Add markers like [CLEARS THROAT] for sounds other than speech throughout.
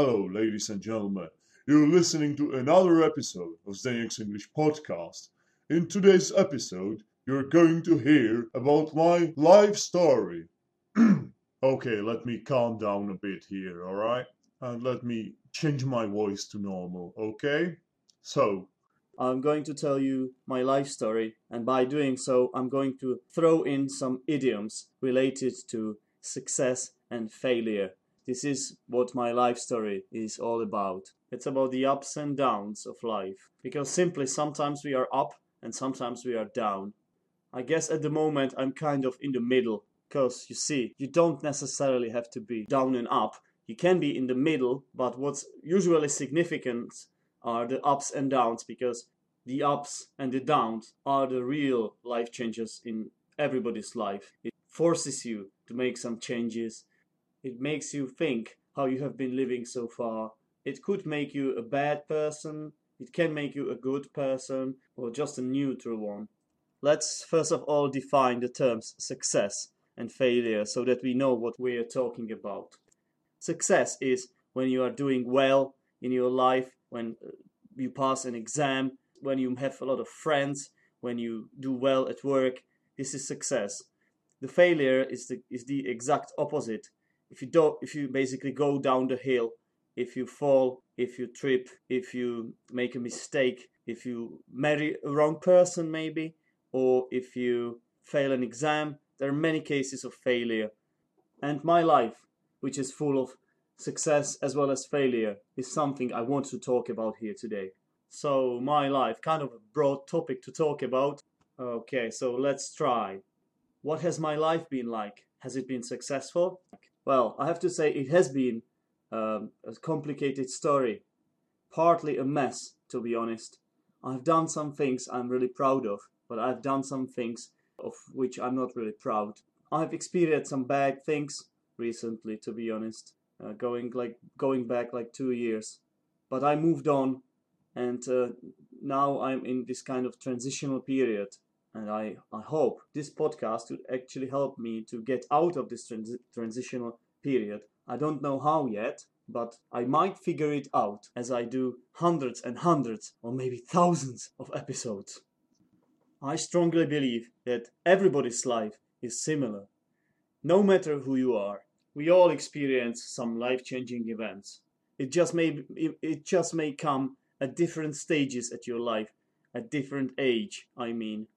Hello, ladies and gentlemen. You're listening to another episode of Zdenek's English Podcast. In today's episode, you're going to hear about my life story. [CLEARS THROAT] okay, let me calm down a bit here, alright? And let me change my voice to normal, okay? So, I'm going to tell you my life story, and by doing so, I'm going to throw in some idioms related to success and failure. This is what my life story is all about. It's about the ups and downs of life. Because simply, sometimes we are up and sometimes we are down. I guess at the moment I'm kind of in the middle. Because you see, you don't necessarily have to be down and up. You can be in the middle, but what's usually significant are the ups and downs because the ups and the downs are the real life changes in everybody's life. It forces you to make some changes. It makes you think how you have been living so far. It could make you a bad person, it can make you a good person, or just a neutral one. Let's first of all define the terms success and failure so that we know what we are talking about. Success is when you are doing well in your life, when uh, you pass an exam, when you have a lot of friends, when you do well at work. This is success. The failure is the is the exact opposite. If you don't, if you basically go down the hill, if you fall, if you trip, if you make a mistake, if you marry a wrong person, maybe, or if you fail an exam, there are many cases of failure. And my life, which is full of success as well as failure, is something I want to talk about here today. So, my life, kind of a broad topic to talk about. Okay, so let's try. What has my life been like? Has it been successful? Well, I have to say it has been um, a complicated story, partly a mess, to be honest. I've done some things I'm really proud of, but I've done some things of which I'm not really proud. I've experienced some bad things recently, to be honest, uh, going like going back like two years. But I moved on, and uh, now I'm in this kind of transitional period. And I, I hope this podcast will actually help me to get out of this trans- transitional period. I don't know how yet, but I might figure it out as I do hundreds and hundreds or maybe thousands of episodes. I strongly believe that everybody's life is similar. No matter who you are, we all experience some life-changing events. It just may it just may come at different stages at your life, at different age, I mean.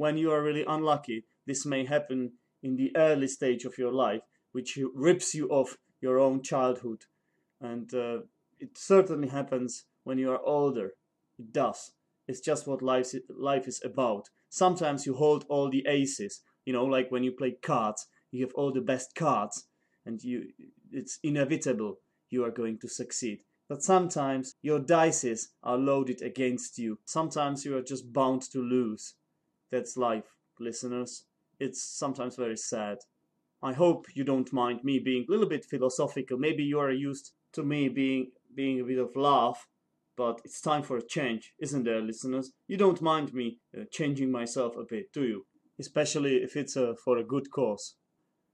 When you are really unlucky, this may happen in the early stage of your life, which rips you off your own childhood. And uh, it certainly happens when you are older. It does. It's just what life life is about. Sometimes you hold all the aces, you know, like when you play cards, you have all the best cards, and you it's inevitable you are going to succeed. But sometimes your dices are loaded against you. Sometimes you are just bound to lose. That's life, listeners. It's sometimes very sad. I hope you don't mind me being a little bit philosophical. Maybe you are used to me being being a bit of laugh but it's time for a change, isn't there, listeners? You don't mind me uh, changing myself a bit, do you? Especially if it's uh, for a good cause.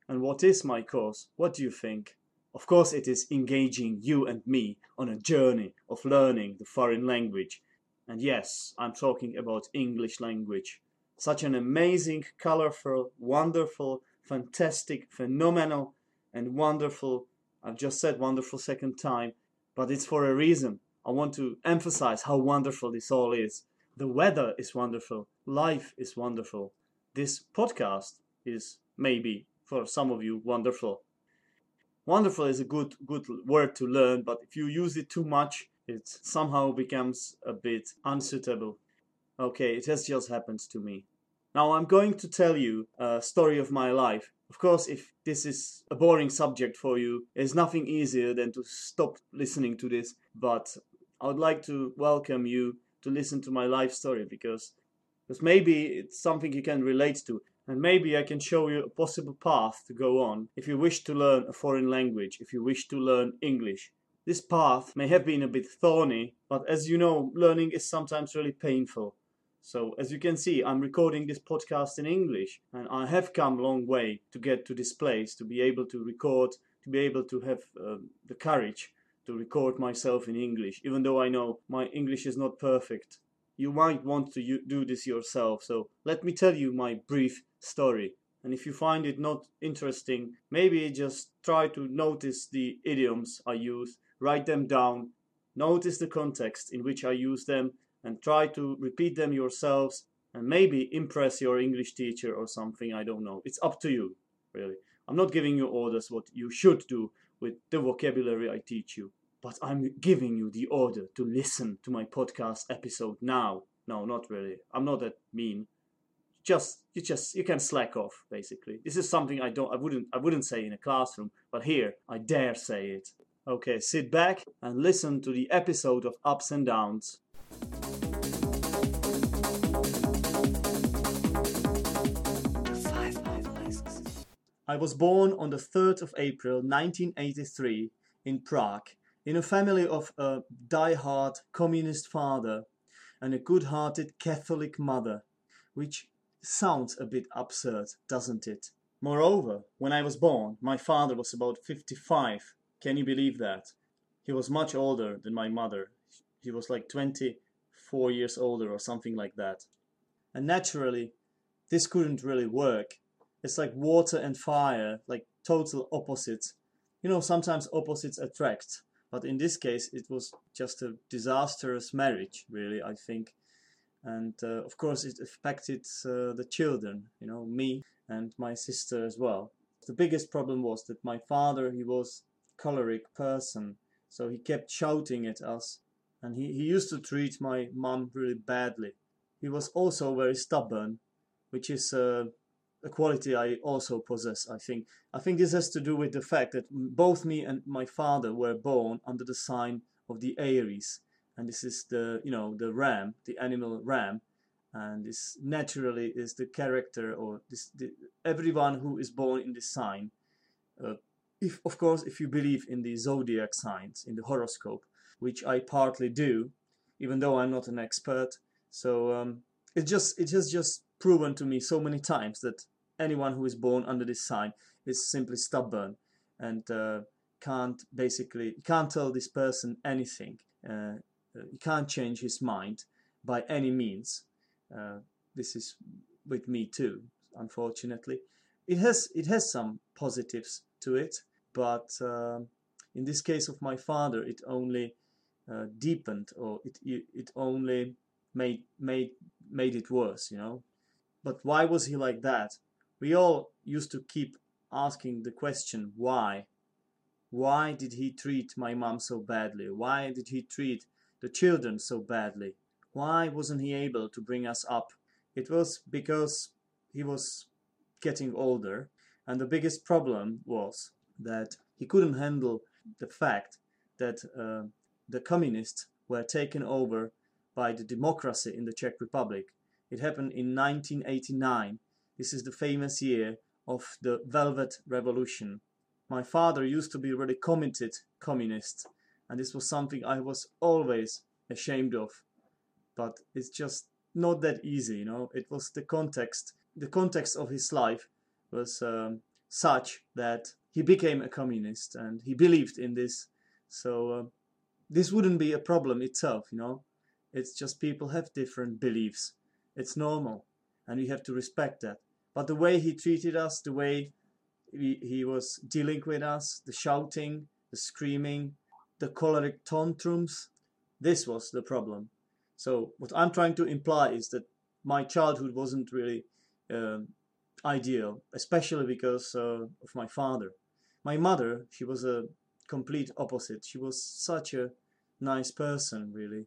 And what is my cause? What do you think? Of course, it is engaging you and me on a journey of learning the foreign language. And yes, I'm talking about English language. Such an amazing, colorful, wonderful, fantastic, phenomenal, and wonderful. I've just said wonderful second time, but it's for a reason. I want to emphasize how wonderful this all is. The weather is wonderful. Life is wonderful. This podcast is maybe for some of you wonderful. Wonderful is a good good word to learn, but if you use it too much, it somehow becomes a bit unsuitable. Okay, it has just happened to me. Now I'm going to tell you a story of my life. Of course, if this is a boring subject for you, there's nothing easier than to stop listening to this. But I would like to welcome you to listen to my life story because because maybe it's something you can relate to and maybe I can show you a possible path to go on if you wish to learn a foreign language, if you wish to learn English. This path may have been a bit thorny, but as you know, learning is sometimes really painful. So, as you can see, I'm recording this podcast in English, and I have come a long way to get to this place, to be able to record, to be able to have uh, the courage to record myself in English, even though I know my English is not perfect. You might want to do this yourself, so let me tell you my brief story. And if you find it not interesting, maybe just try to notice the idioms I use, write them down, notice the context in which I use them, and try to repeat them yourselves and maybe impress your English teacher or something. I don't know. It's up to you, really. I'm not giving you orders what you should do with the vocabulary I teach you, but I'm giving you the order to listen to my podcast episode now. No, not really. I'm not that mean. Just you just you can slack off basically. This is something I don't I wouldn't I wouldn't say in a classroom, but here I dare say it. Okay, sit back and listen to the episode of Ups and Downs. I was born on the 3rd of April 1983 in Prague in a family of a die-hard communist father and a good-hearted Catholic mother, which sounds a bit absurd, doesn't it? Moreover, when I was born, my father was about 55. Can you believe that? He was much older than my mother. He was like 24 years older or something like that. And naturally, this couldn't really work it's like water and fire, like total opposites. You know, sometimes opposites attract, but in this case, it was just a disastrous marriage, really, I think. And uh, of course, it affected uh, the children, you know, me and my sister as well. The biggest problem was that my father, he was choleric person, so he kept shouting at us, and he, he used to treat my mom really badly. He was also very stubborn, which is uh, a quality I also possess, I think. I think this has to do with the fact that both me and my father were born under the sign of the Aries. And this is the, you know, the ram, the animal ram. And this naturally is the character or this, the, everyone who is born in this sign. Uh, if, of course, if you believe in the zodiac signs, in the horoscope, which I partly do, even though I'm not an expert. So um, it just it has just proven to me so many times that anyone who is born under this sign is simply stubborn and uh, can't basically can't tell this person anything. Uh, you can't change his mind by any means. Uh, this is with me too, unfortunately. It has it has some positives to it, but um, in this case of my father, it only uh, deepened or it it only made made made it worse. You know, but why was he like that? We all used to keep asking the question why. Why did he treat my mom so badly? Why did he treat the children so badly? Why wasn't he able to bring us up? It was because he was getting older, and the biggest problem was that he couldn't handle the fact that uh, the communists were taken over by the democracy in the Czech Republic it happened in 1989. This is the famous year of the Velvet Revolution. My father used to be a really committed communist, and this was something I was always ashamed of. But it's just not that easy, you know. It was the context. The context of his life was um, such that he became a communist and he believed in this. So uh, this wouldn't be a problem itself, you know. It's just people have different beliefs. It's normal, and we have to respect that. But the way he treated us, the way he, he was dealing with us, the shouting, the screaming, the choleric tantrums, this was the problem. So what I'm trying to imply is that my childhood wasn't really um, ideal, especially because uh, of my father. My mother, she was a complete opposite. She was such a nice person, really,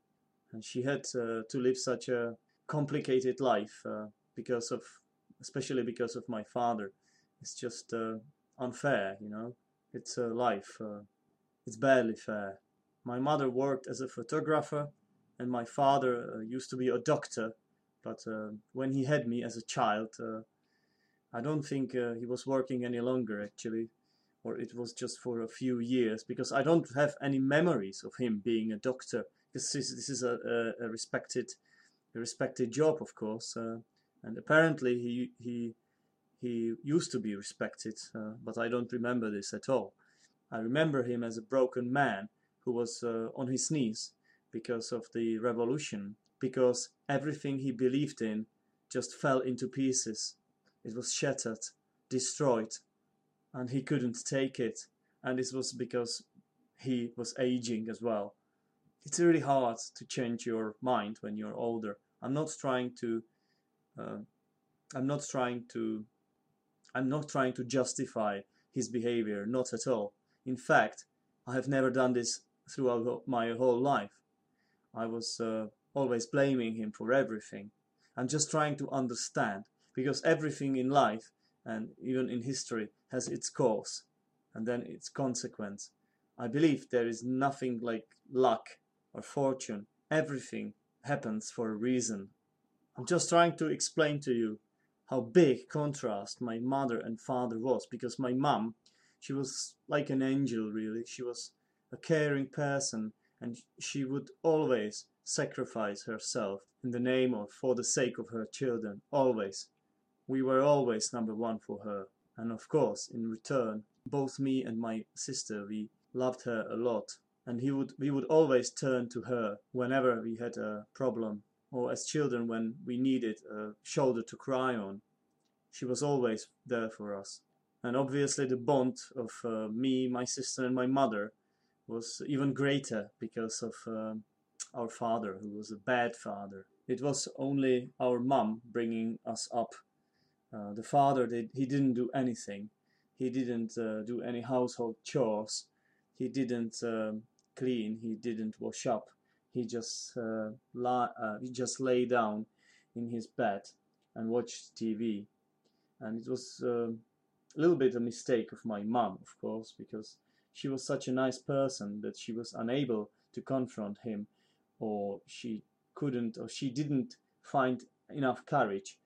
and she had uh, to live such a complicated life uh, because of, especially because of my father. It's just uh, unfair, you know. It's a life. Uh, it's barely fair. My mother worked as a photographer, and my father uh, used to be a doctor. But when he had me as a child, I don't think he was working any longer actually or it was just for a few years because I don't have any memories of him being a doctor. This is this is a, a, a respected a respected job, of course, uh, and apparently he he he used to be respected, uh, but I don't remember this at all. I remember him as a broken man who who was uh, on his knees because of the revolution, because everything he believed in just fell into pieces. It was shattered, destroyed, and he couldn't take it. And this was because he was aging as well. It's really hard to change your mind when you're older. I'm not trying to. Uh, I'm not trying to. I'm not trying to justify his behavior. Not at all. In fact, I have never done this throughout my whole life. I was uh, always blaming him for everything. I'm just trying to understand because everything in life and even in history has its cause and then its consequence. I believe there is nothing like luck or fortune. Everything happens for a reason. I'm just trying to explain to you how big contrast my mother and father was because my mom she was like an angel really she was a caring person and she would always sacrifice herself in the name of for the sake of her children always we were always number one for her. And of course in return both me and my sister we loved her a lot. And he would we would always turn to her whenever we had a problem or as children when we needed a shoulder to cry on. She was always there for us. And obviously the bond of uh, me my sister and my mother was even greater because of uh, our father who was a bad father. It was only our mom bringing us up uh, the father did he didn't do anything. He didn't uh, do any household chores. He didn't um, clean. He didn't wash up. He just uh, la- uh, he just lay down in his bed and watched tv and it was um, a little bit a mistake of my mom of course because she was such a nice person that she was unable to confront him or she couldn't or she didn't find enough courage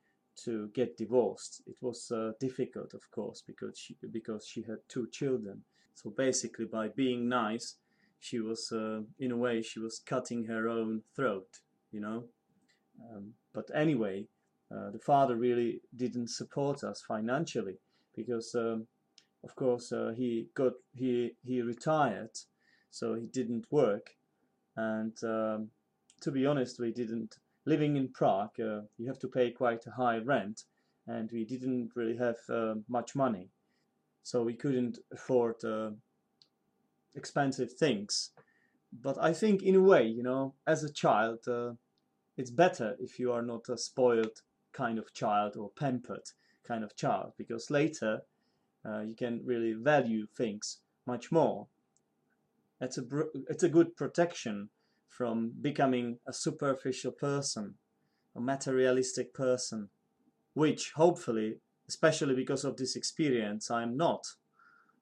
to get divorced. It was uh, difficult of course because she because she had two children. So basically by being nice she was uh, in a way she was cutting her own throat you know? Um, but anyway uh, the father really didn't support us financially because um, of course uh, he got he he retired so he didn't work. And um, to be honest we didn't living in prague uh, you have to pay quite a high rent and we didn't really have uh, much money so we couldn't afford uh, expensive things but i think in a way you know as a child it's better if you are not a spoiled kind of child or pampered kind of child because later uh, you can really value things much more. It's a it's a good protection from becoming a superficial person, a materialistic person, which hopefully, especially because of this experience, I'm not.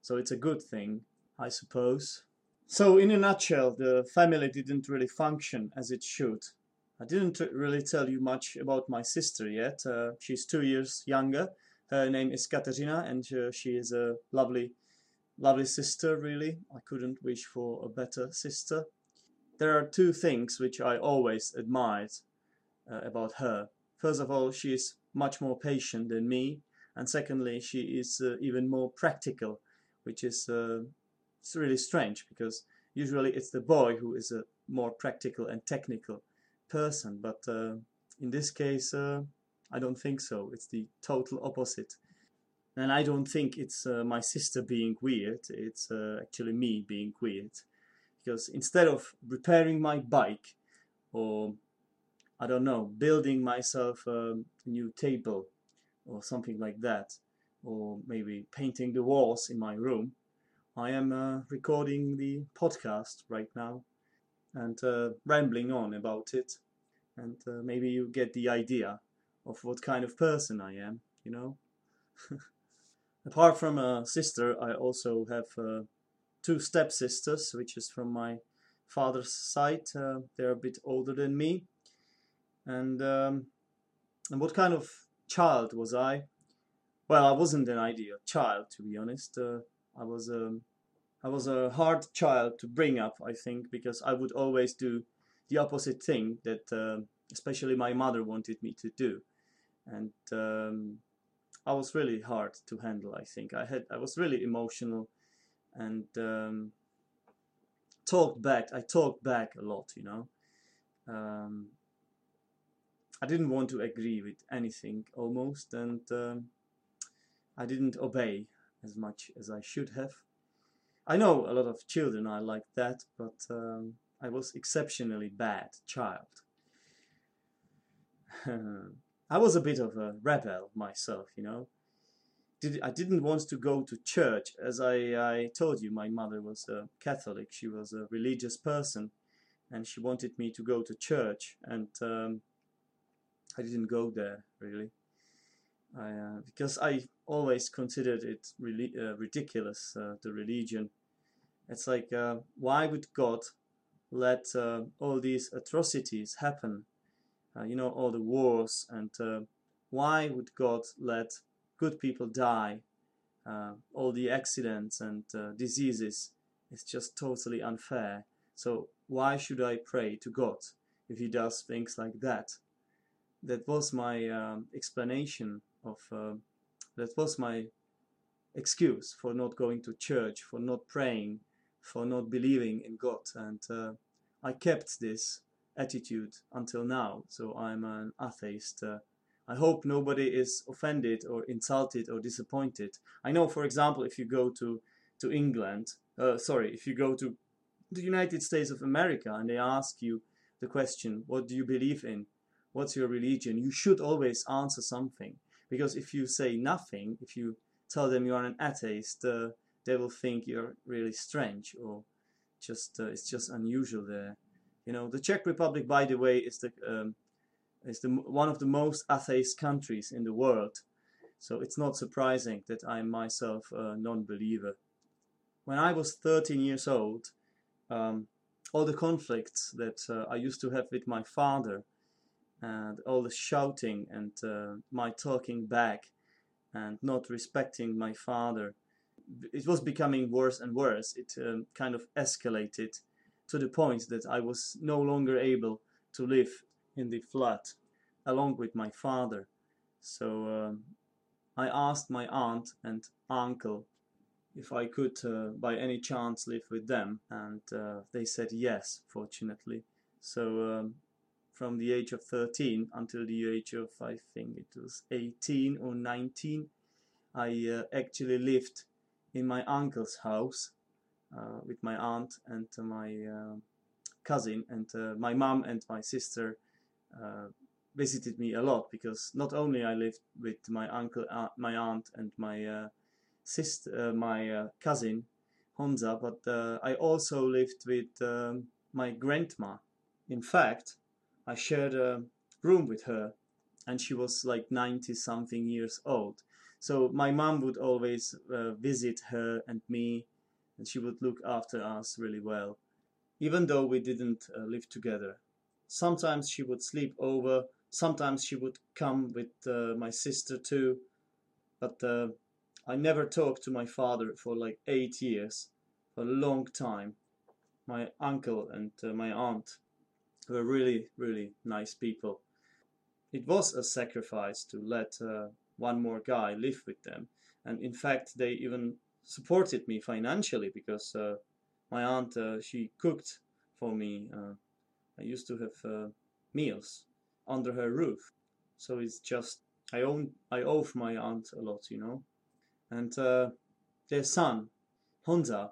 So it's a good thing, I suppose. So in a nutshell, the family didn't really function as it should. I didn't really tell you much about my sister yet. Uh, she's two years younger her name is Katerina, and uh, she is a lovely, lovely sister, really. I couldn't wish for a better sister. There are two things which I always admired uh, about her. First of all, she is much more patient than me, and secondly, she is uh, even more practical, which is uh, really strange because usually it's the boy who is a more practical and technical person, but uh, in this case, uh, I don't think so. It's the total opposite. And I don't think it's uh, my sister being weird, it's actually me being weird. Because instead of repairing my bike or, I don't know, building myself a new table or something like that, or maybe painting the walls in my room, I am uh, recording the podcast right now and uh, rambling on about it. And uh, maybe you get the idea of what kind of person I am, you know. [LAUGHS] Apart from a sister, I also have uh, two stepsisters, which is from my father's side. Uh, they're a bit older than me. And um, and what kind of child was I? Well, I wasn't an ideal child, to be honest. Uh, I was a um, was a hard child to bring up, I think, because I would always do the opposite thing that, uh, especially my mother wanted me to do and um, I was really hard to handle. I think I had I was really emotional and um, talked back. I talked back a lot, you know. Um, I didn't want to agree with anything almost, and um, I didn't obey as much as I should have. I know a lot of children are like that, but um, I was exceptionally bad child. [LAUGHS] I was a bit of a rebel myself, you know. Did, I didn't want to go to church, as I, I told you. My mother was a Catholic; she was a religious person, and she wanted me to go to church, and um, I didn't go there really. I, uh, because I always considered it really uh, ridiculous, uh, the religion. It's like, uh, why would God let uh, all these atrocities happen? Uh, you know, all the wars, and why would God let good people die? all the accidents and diseases. It's just totally unfair. So why should I pray to God if He does things like that? That was my um, explanation of uh, that was my excuse for not going to church, for not praying, for not believing in God, and uh, I kept this attitude until now. So I'm an atheist. I hope nobody is offended or insulted or disappointed. I know, for example, if you go to to England, uh, sorry, if you go to the United States of America and they ask you the question, "What do you believe in? What's your religion?" You should always answer something because if you say nothing, if you tell them you are an atheist, uh, they will think you're really strange or just uh, it's just unusual there. You know, the Czech Republic, by the way, is the um, is the one of the most atheist countries in the world. So it's not surprising that I'm myself a non-believer. When I was 13 years old, um, all the conflicts that uh, I used to have with my father and all the shouting and uh, my talking back and not respecting my father it was becoming worse and worse it um, kind of escalated to the point that i was no longer able to live in the flat along with my father. So um, i asked my aunt and uncle if i could uh, by any chance live with them and uh, they said yes fortunately. So um, from the age of 13 until the age of I think it was 18 or 19 I uh, actually lived in my uncle's house uh, with my aunt and my cousin and uh, my mom and my sister uh, visited me a lot because not only I lived with my uncle uh, my aunt and my sister my cousin Honza but I also lived with um, my grandma in fact I shared a room with her and she was like 90 something years old. So my mom would always uh, visit her and me and she would look after us really well, even though we didn't uh, live together. Sometimes she would sleep over, sometimes she would come with uh, my sister too, but uh, I never talked to my father for like eight years, for a long time. My uncle and uh, my aunt were really, really nice people. It was a sacrifice to let uh, one more guy live with them. And in fact, they even supported me financially because uh, my aunt, uh, she cooked for me. Uh, I used to have uh, meals under her roof. So it's just, I, own, I owe my aunt a lot, you know. And uh, their son, Honza,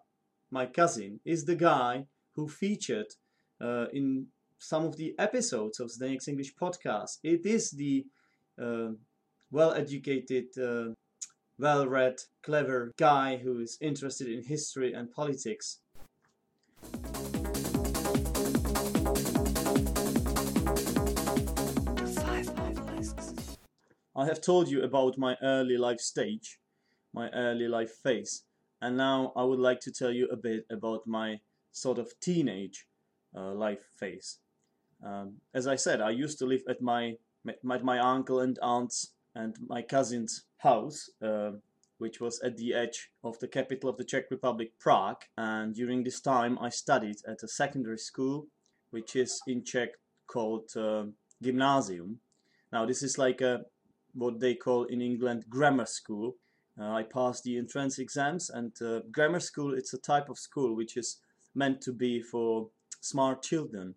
my cousin, is the guy who featured in some of the episodes of Zdeněk's English podcast. It is the uh, well-educated, uh, well-read, clever guy who is interested in history and politics. I have told you about my early life stage, my early life phase, and now I would like to tell you a bit about my sort of teenage uh, life phase. Um, as I said, I used to live at my my, uncle and aunt's and my cousin's house, uh, which was at the edge of the capital of the Czech Republic, Prague. And during this time, I studied at a secondary school, which is in Czech called uh, gymnasium. Now, this is like a what they call in England grammar school. Uh, I passed the entrance exams, and uh, grammar school it's a type of school which is meant to be for smart children,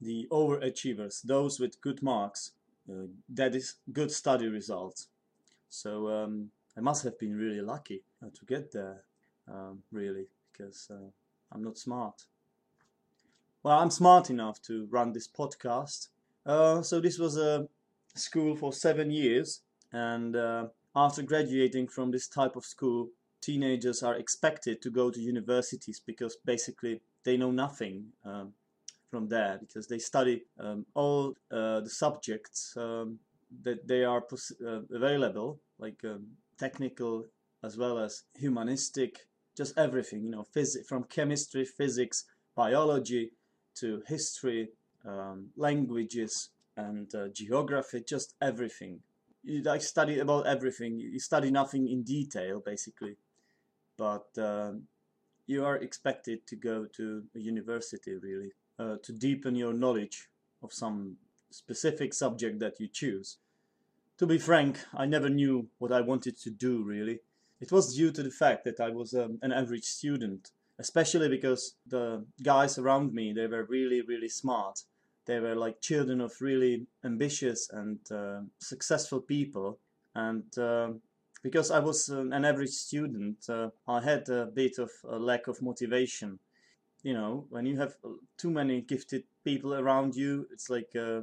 the overachievers, those with good marks, uh, that is good study results. So um, I must have been really lucky uh, to get there, um, really, because uh, I'm not smart. Well, I'm smart enough to run this podcast. Uh, so this was a school for seven years, and uh, after graduating from this type of school, teenagers are expected to go to universities because basically they know nothing um, from there because they study um, all uh, the subjects um, that they are uh, available, like um, technical as well as humanistic, just everything, you know, phys- from chemistry, physics, biology to history, um, languages, and uh, geography, just everything. You like study about everything. You study nothing in detail, basically, but um, you are expected to go to a university really uh, to deepen your knowledge of some specific subject that you choose. To be frank, I never knew what I wanted to do really. It was due to the fact that I was um, an average student, especially because the guys around me they were really really smart. They were like children of really ambitious and uh, successful people, and uh, because I was an average student, uh, I had a bit of a lack of motivation. You know, when you have too many gifted people around you, it's like, uh,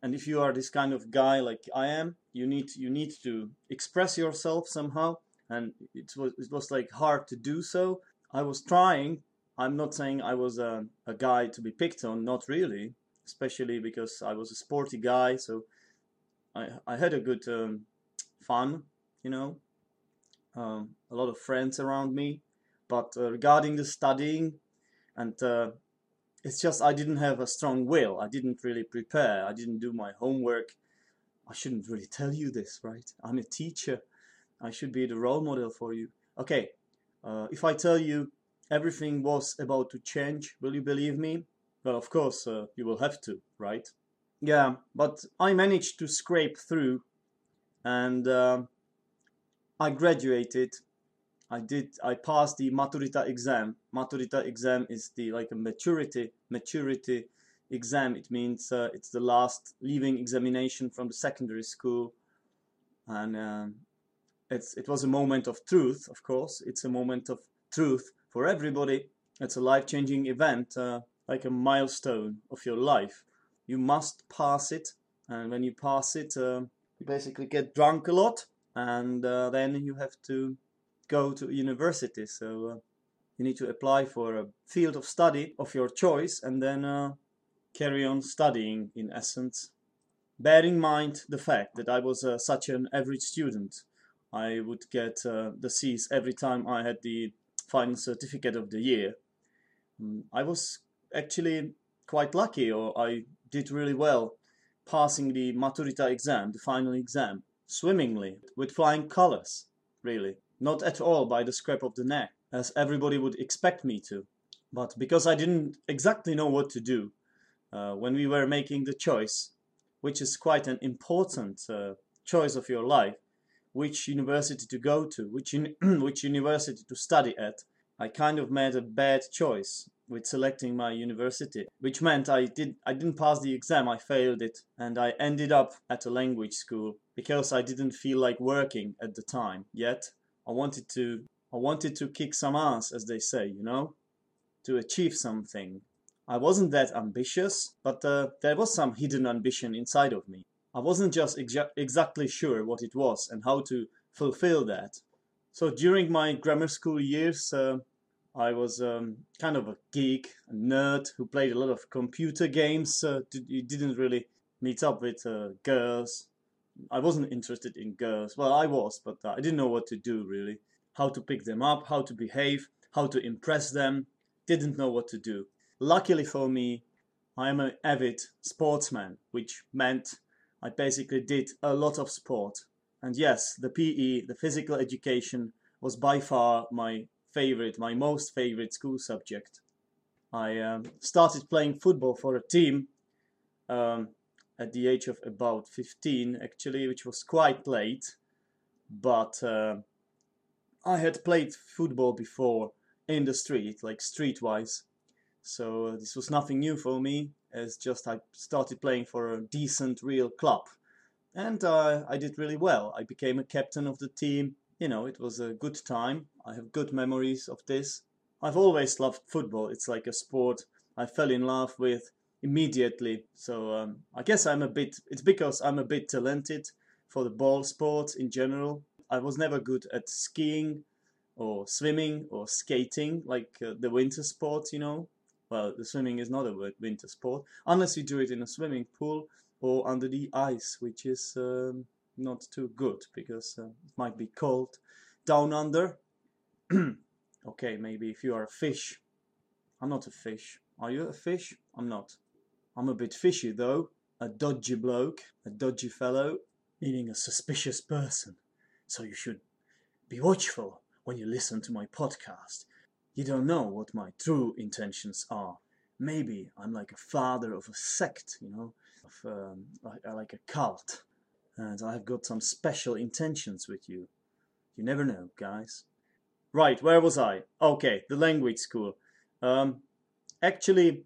and if you are this kind of guy like I am, you need you need to express yourself somehow, and it was it was like hard to do so. I was trying. I'm not saying I was a, a guy to be picked on, not really, especially because I was a sporty guy, so I I had a good um, fun, you know, um, a lot of friends around me. But uh, regarding the studying, and uh, it's just I didn't have a strong will. I didn't really prepare. I didn't do my homework. I shouldn't really tell you this, right? I'm a teacher. I should be the role model for you. Okay, uh, if I tell you everything was about to change, will you believe me? Well, of course, uh, you will have to, right? Yeah, but I managed to scrape through and uh, I graduated. I did. I passed the maturita exam. Maturita exam is the like a maturity maturity exam. It means uh, it's the last leaving examination from the secondary school, and um, it's it was a moment of truth. Of course, it's a moment of truth for everybody. It's a life changing event, uh, like a milestone of your life. You must pass it, and when you pass it, uh, you basically get drunk a lot and uh, then you have to go to university. So uh, you need to apply for a field of study of your choice and then uh, carry on studying in essence. Bear in mind the fact that I was uh, such an average student. I would get uh, the C's every time I had the final certificate of the year. Um, I was actually quite lucky, or I did really well passing the Maturita exam, the final exam swimmingly, with flying colors, really. Not at all by the scrap of the neck, as everybody would expect me to. But because I didn't exactly know what to do uh, when we were making the choice, which is quite an important uh, choice of your life, which university to go to, which, [CLEARS THROAT] which university to study at, I kind of made a bad choice with selecting my university, which meant I did I didn't pass the exam, I failed it, and I ended up at a language school because I didn't feel like working at the time. Yet I wanted to I wanted to kick some ass, as they say, you know, to achieve something. I wasn't that ambitious, but uh, there was some hidden ambition inside of me. I wasn't just exa- exactly sure what it was and how to fulfill that. So during my grammar school years, uh, I was um, kind of a geek, a nerd who played a lot of computer games. Uh, did, didn't really meet up with uh, girls. I wasn't interested in girls. Well, I was, but I didn't know what to do really. How to pick them up, how to behave, how to impress them. Didn't know what to do. Luckily for me, I am an avid sportsman, which meant I basically did a lot of sport. And yes, the PE, the physical education, was by far my favorite, my most favorite school subject. I um, started playing football for a team um, at the age of about 15, actually, which was quite late. But uh, I had played football before in the street, like streetwise. So uh, this was nothing new for me. It's just I started playing for a decent real club, and uh, I did really well. I became a captain of the team. You know, it was a good time. I have good memories of this. I've always loved football. It's like a sport I fell in love with immediately. So um, I guess I'm a bit. It's because I'm a bit talented for the ball sports in general. I was never good at skiing or swimming or skating like uh, the winter sports, you know. Well, the swimming is not a winter sport unless you do it in a swimming pool or under the ice, which is um, not too good because uh, it might be cold down under. [CLEARS THROAT] okay, maybe if you are a fish. I'm not a fish. Are you a fish? I'm not. I'm a bit fishy though. A dodgy bloke, a dodgy fellow, meaning a suspicious person. So you should be watchful when you listen to my podcast. You don't know what my true intentions are. Maybe I'm like a father of a sect, you know, of um, like, like a cult, and I've got some special intentions with you. You never know, guys. Right, where was I? Okay, the language school. Um, actually,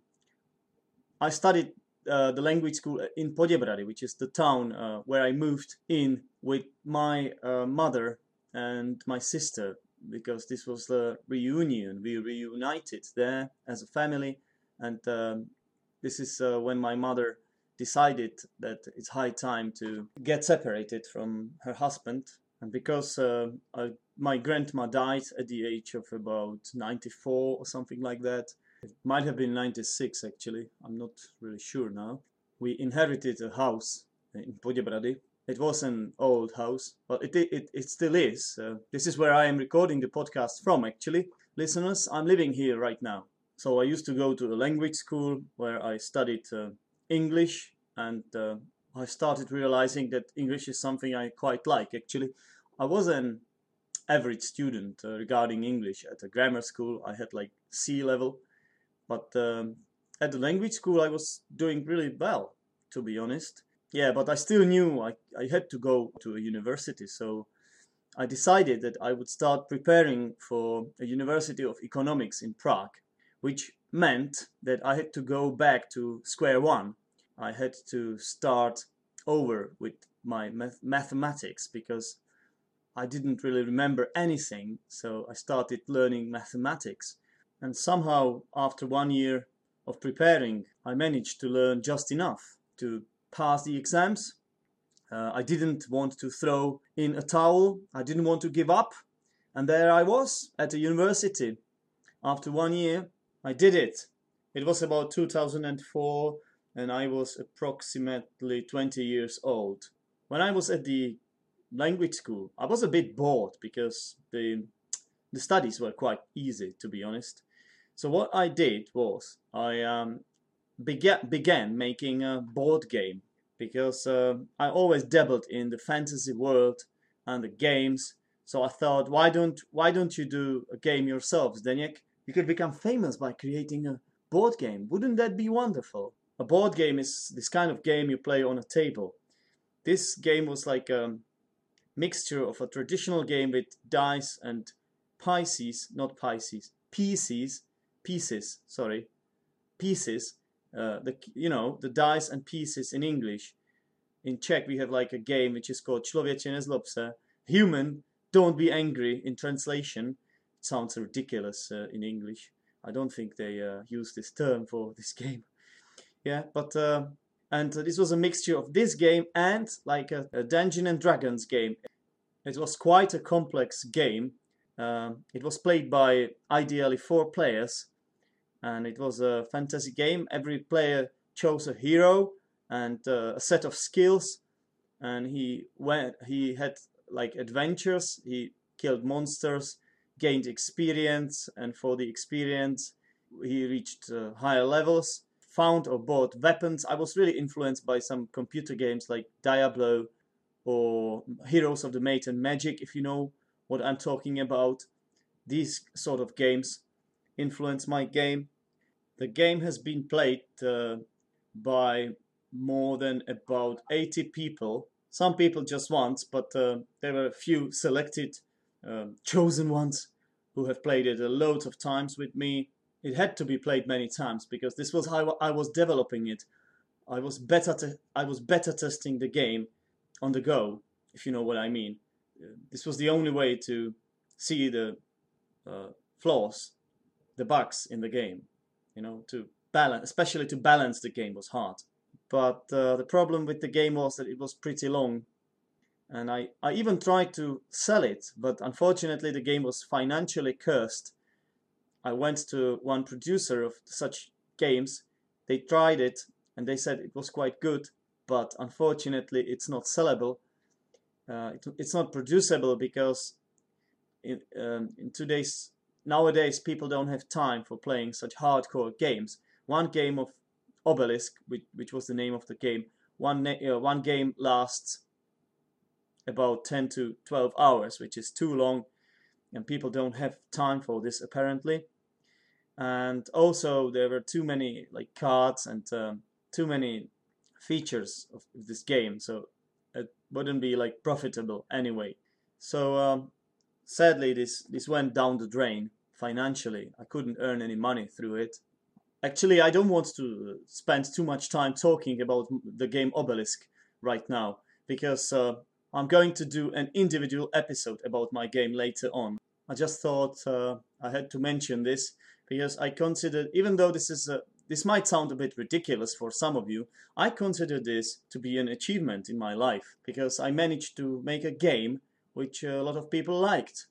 I studied uh, the language school in Poděbrady, which is the town uh, where I moved in with my uh, mother and my sister, because this was the reunion. We reunited there as a family, and um, this is uh, when my mother decided that it's high time to get separated from her husband. And because uh, I, my grandma died at the age of about 94 or something like that, it might have been 96 actually, I'm not really sure now. We inherited a house in Poděbrady. It was an old house, but it, it, it still is. Uh, this is where I am recording the podcast from actually. Listeners, I'm living here right now. So I used to go to a language school where I studied uh, English and uh, I started realizing that English is something I quite like actually. I was an average student uh, regarding English at a grammar school. I had like C level but um, at the language school, I was doing really well, to be honest. Yeah, but I still knew I, I had to go to a university, so I decided that I would start preparing for a University of Economics in Prague, which meant that I had to go back to square one. I had to start over with my math- mathematics because I didn't really remember anything, so I started learning mathematics and somehow after one year of preparing I managed to learn just enough to pass the exams. Uh, I didn't want to throw in a towel, I didn't want to give up, and there I was at the university. After one year, I did it. It was about 2004, and I was approximately 20 years old. When I was at the language school, I was a bit bored because the the studies were quite easy, to be honest. So what I did was I um, began began making a board game because uh, I always dabbled in the fantasy world and the games. So I thought, why don't why don't you do a game yourselves, Zdeněk? You could become famous by creating a board game. Wouldn't that be wonderful? A board game is this kind of game you play on a table. This game was like a mixture of a traditional game with dice and pieces, not pieces, pieces pieces, sorry, pieces, uh, the you know the dice and pieces in English. In Czech we have like a game which is called Člověče nezlob se. Human, don't be angry. In translation, sounds ridiculous uh, in English. I don't think they uh, use this term for [LAUGHS] this game. Yeah, but uh, and this was a mixture of this game and like a, a Dungeon and Dragons game. It was quite a complex game. Um, it was played by ideally four players, and it was a fantasy game. Every player chose a hero and uh, a set of skills, and he went. He had like adventures. He killed monsters, gained experience, and for the experience, he reached uh, higher levels. Found or bought weapons. I was really influenced by some computer games like Diablo or Heroes of the Might and Magic, if you know what I'm talking about. These sort of games influence my game. The game has been played uh, by more than about 80 people. Some people just once, but uh, there were a few selected, um, chosen ones who have played it a lot of times with me. it had to be played many times because this was how I was developing it. I was better to, I was better testing the game on the go, if you know what I mean. This was the only way to see the uh, flaws, the bugs in the game. You know, to balance, especially to balance the game was hard. But uh, the problem with the game was that it was pretty long and I, I even tried to sell it, but unfortunately the game was financially cursed. I went to one producer of such games, they tried it and they said it was quite good, but unfortunately it's not sellable. Uh, it, it's not producible because in, um, in today's nowadays people don't have time for playing such hardcore games. One game of Obelisk, which, which was the name of the game, one, uh, one game lasts about 10 to 12 hours, which is too long, and people don't have time for this apparently. And also, there were too many like cards and um, too many features of this game, so it wouldn't be like profitable anyway. So um, sadly, this this went down the drain financially. I couldn't earn any money through it. Actually, I don't want to spend too much time talking about the game Obelisk right now because uh, I'm going to do an individual episode about my game later on. I just thought uh, I had to mention this because I consider, even though this is a, this might sound a bit ridiculous for some of you, I consider this to be an achievement in my life because I managed to make a game which a lot of people liked.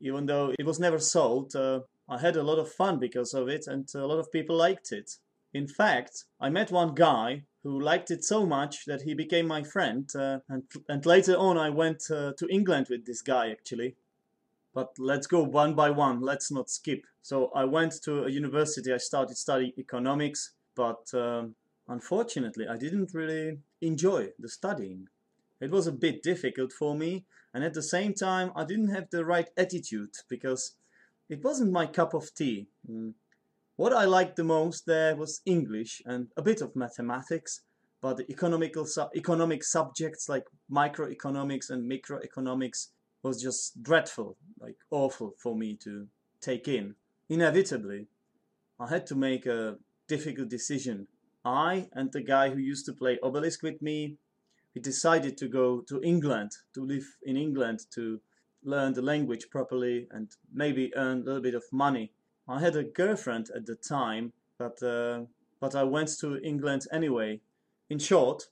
Even though it was never sold, uh, I had a lot of fun because of it and a lot of people liked it. In fact, I met one guy who liked it so much that he became my friend. Uh, and, and later on, I went uh, to England with this guy actually. But let's go one by one, let's not skip. So I went to a university, I started studying economics, but um, unfortunately, I didn't really enjoy the studying. It was a bit difficult for me, and at the same time, I didn't have the right attitude because it wasn't my cup of tea. Mm. What I liked the most there was English and a bit of mathematics, but the economical su economic subjects like microeconomics and microeconomics was just dreadful, like awful for me to take in. Inevitably, I had to make a difficult decision. I and the guy who used to play Obelisk with me, we decided to go to England, to live in England, to learn the language properly and maybe earn a little bit of money I had a girlfriend at the time, but uh, but I went to England anyway. In short,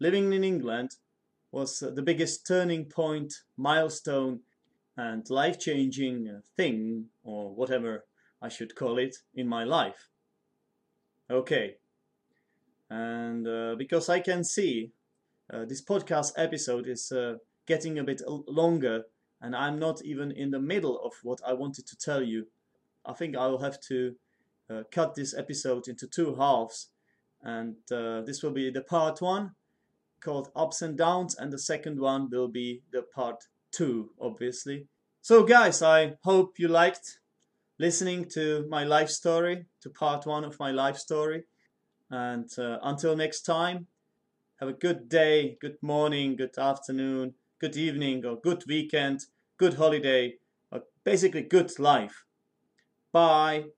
living in England was the biggest turning point, milestone, and life-changing thing, or whatever I should call it, in my life. Okay, and uh, because I can see uh, this podcast episode is uh, getting a bit longer, and I'm not even in the middle of what I wanted to tell you. I think I will have to uh, cut this episode into two halves. And uh, this will be the part one called Ups and Downs, and the second one will be the part two, obviously. So, guys, I hope you liked listening to my life story, to part one of my life story. And uh, until next time, have a good day, good morning, good afternoon, good evening, or good weekend, good holiday, or basically good life. Bye.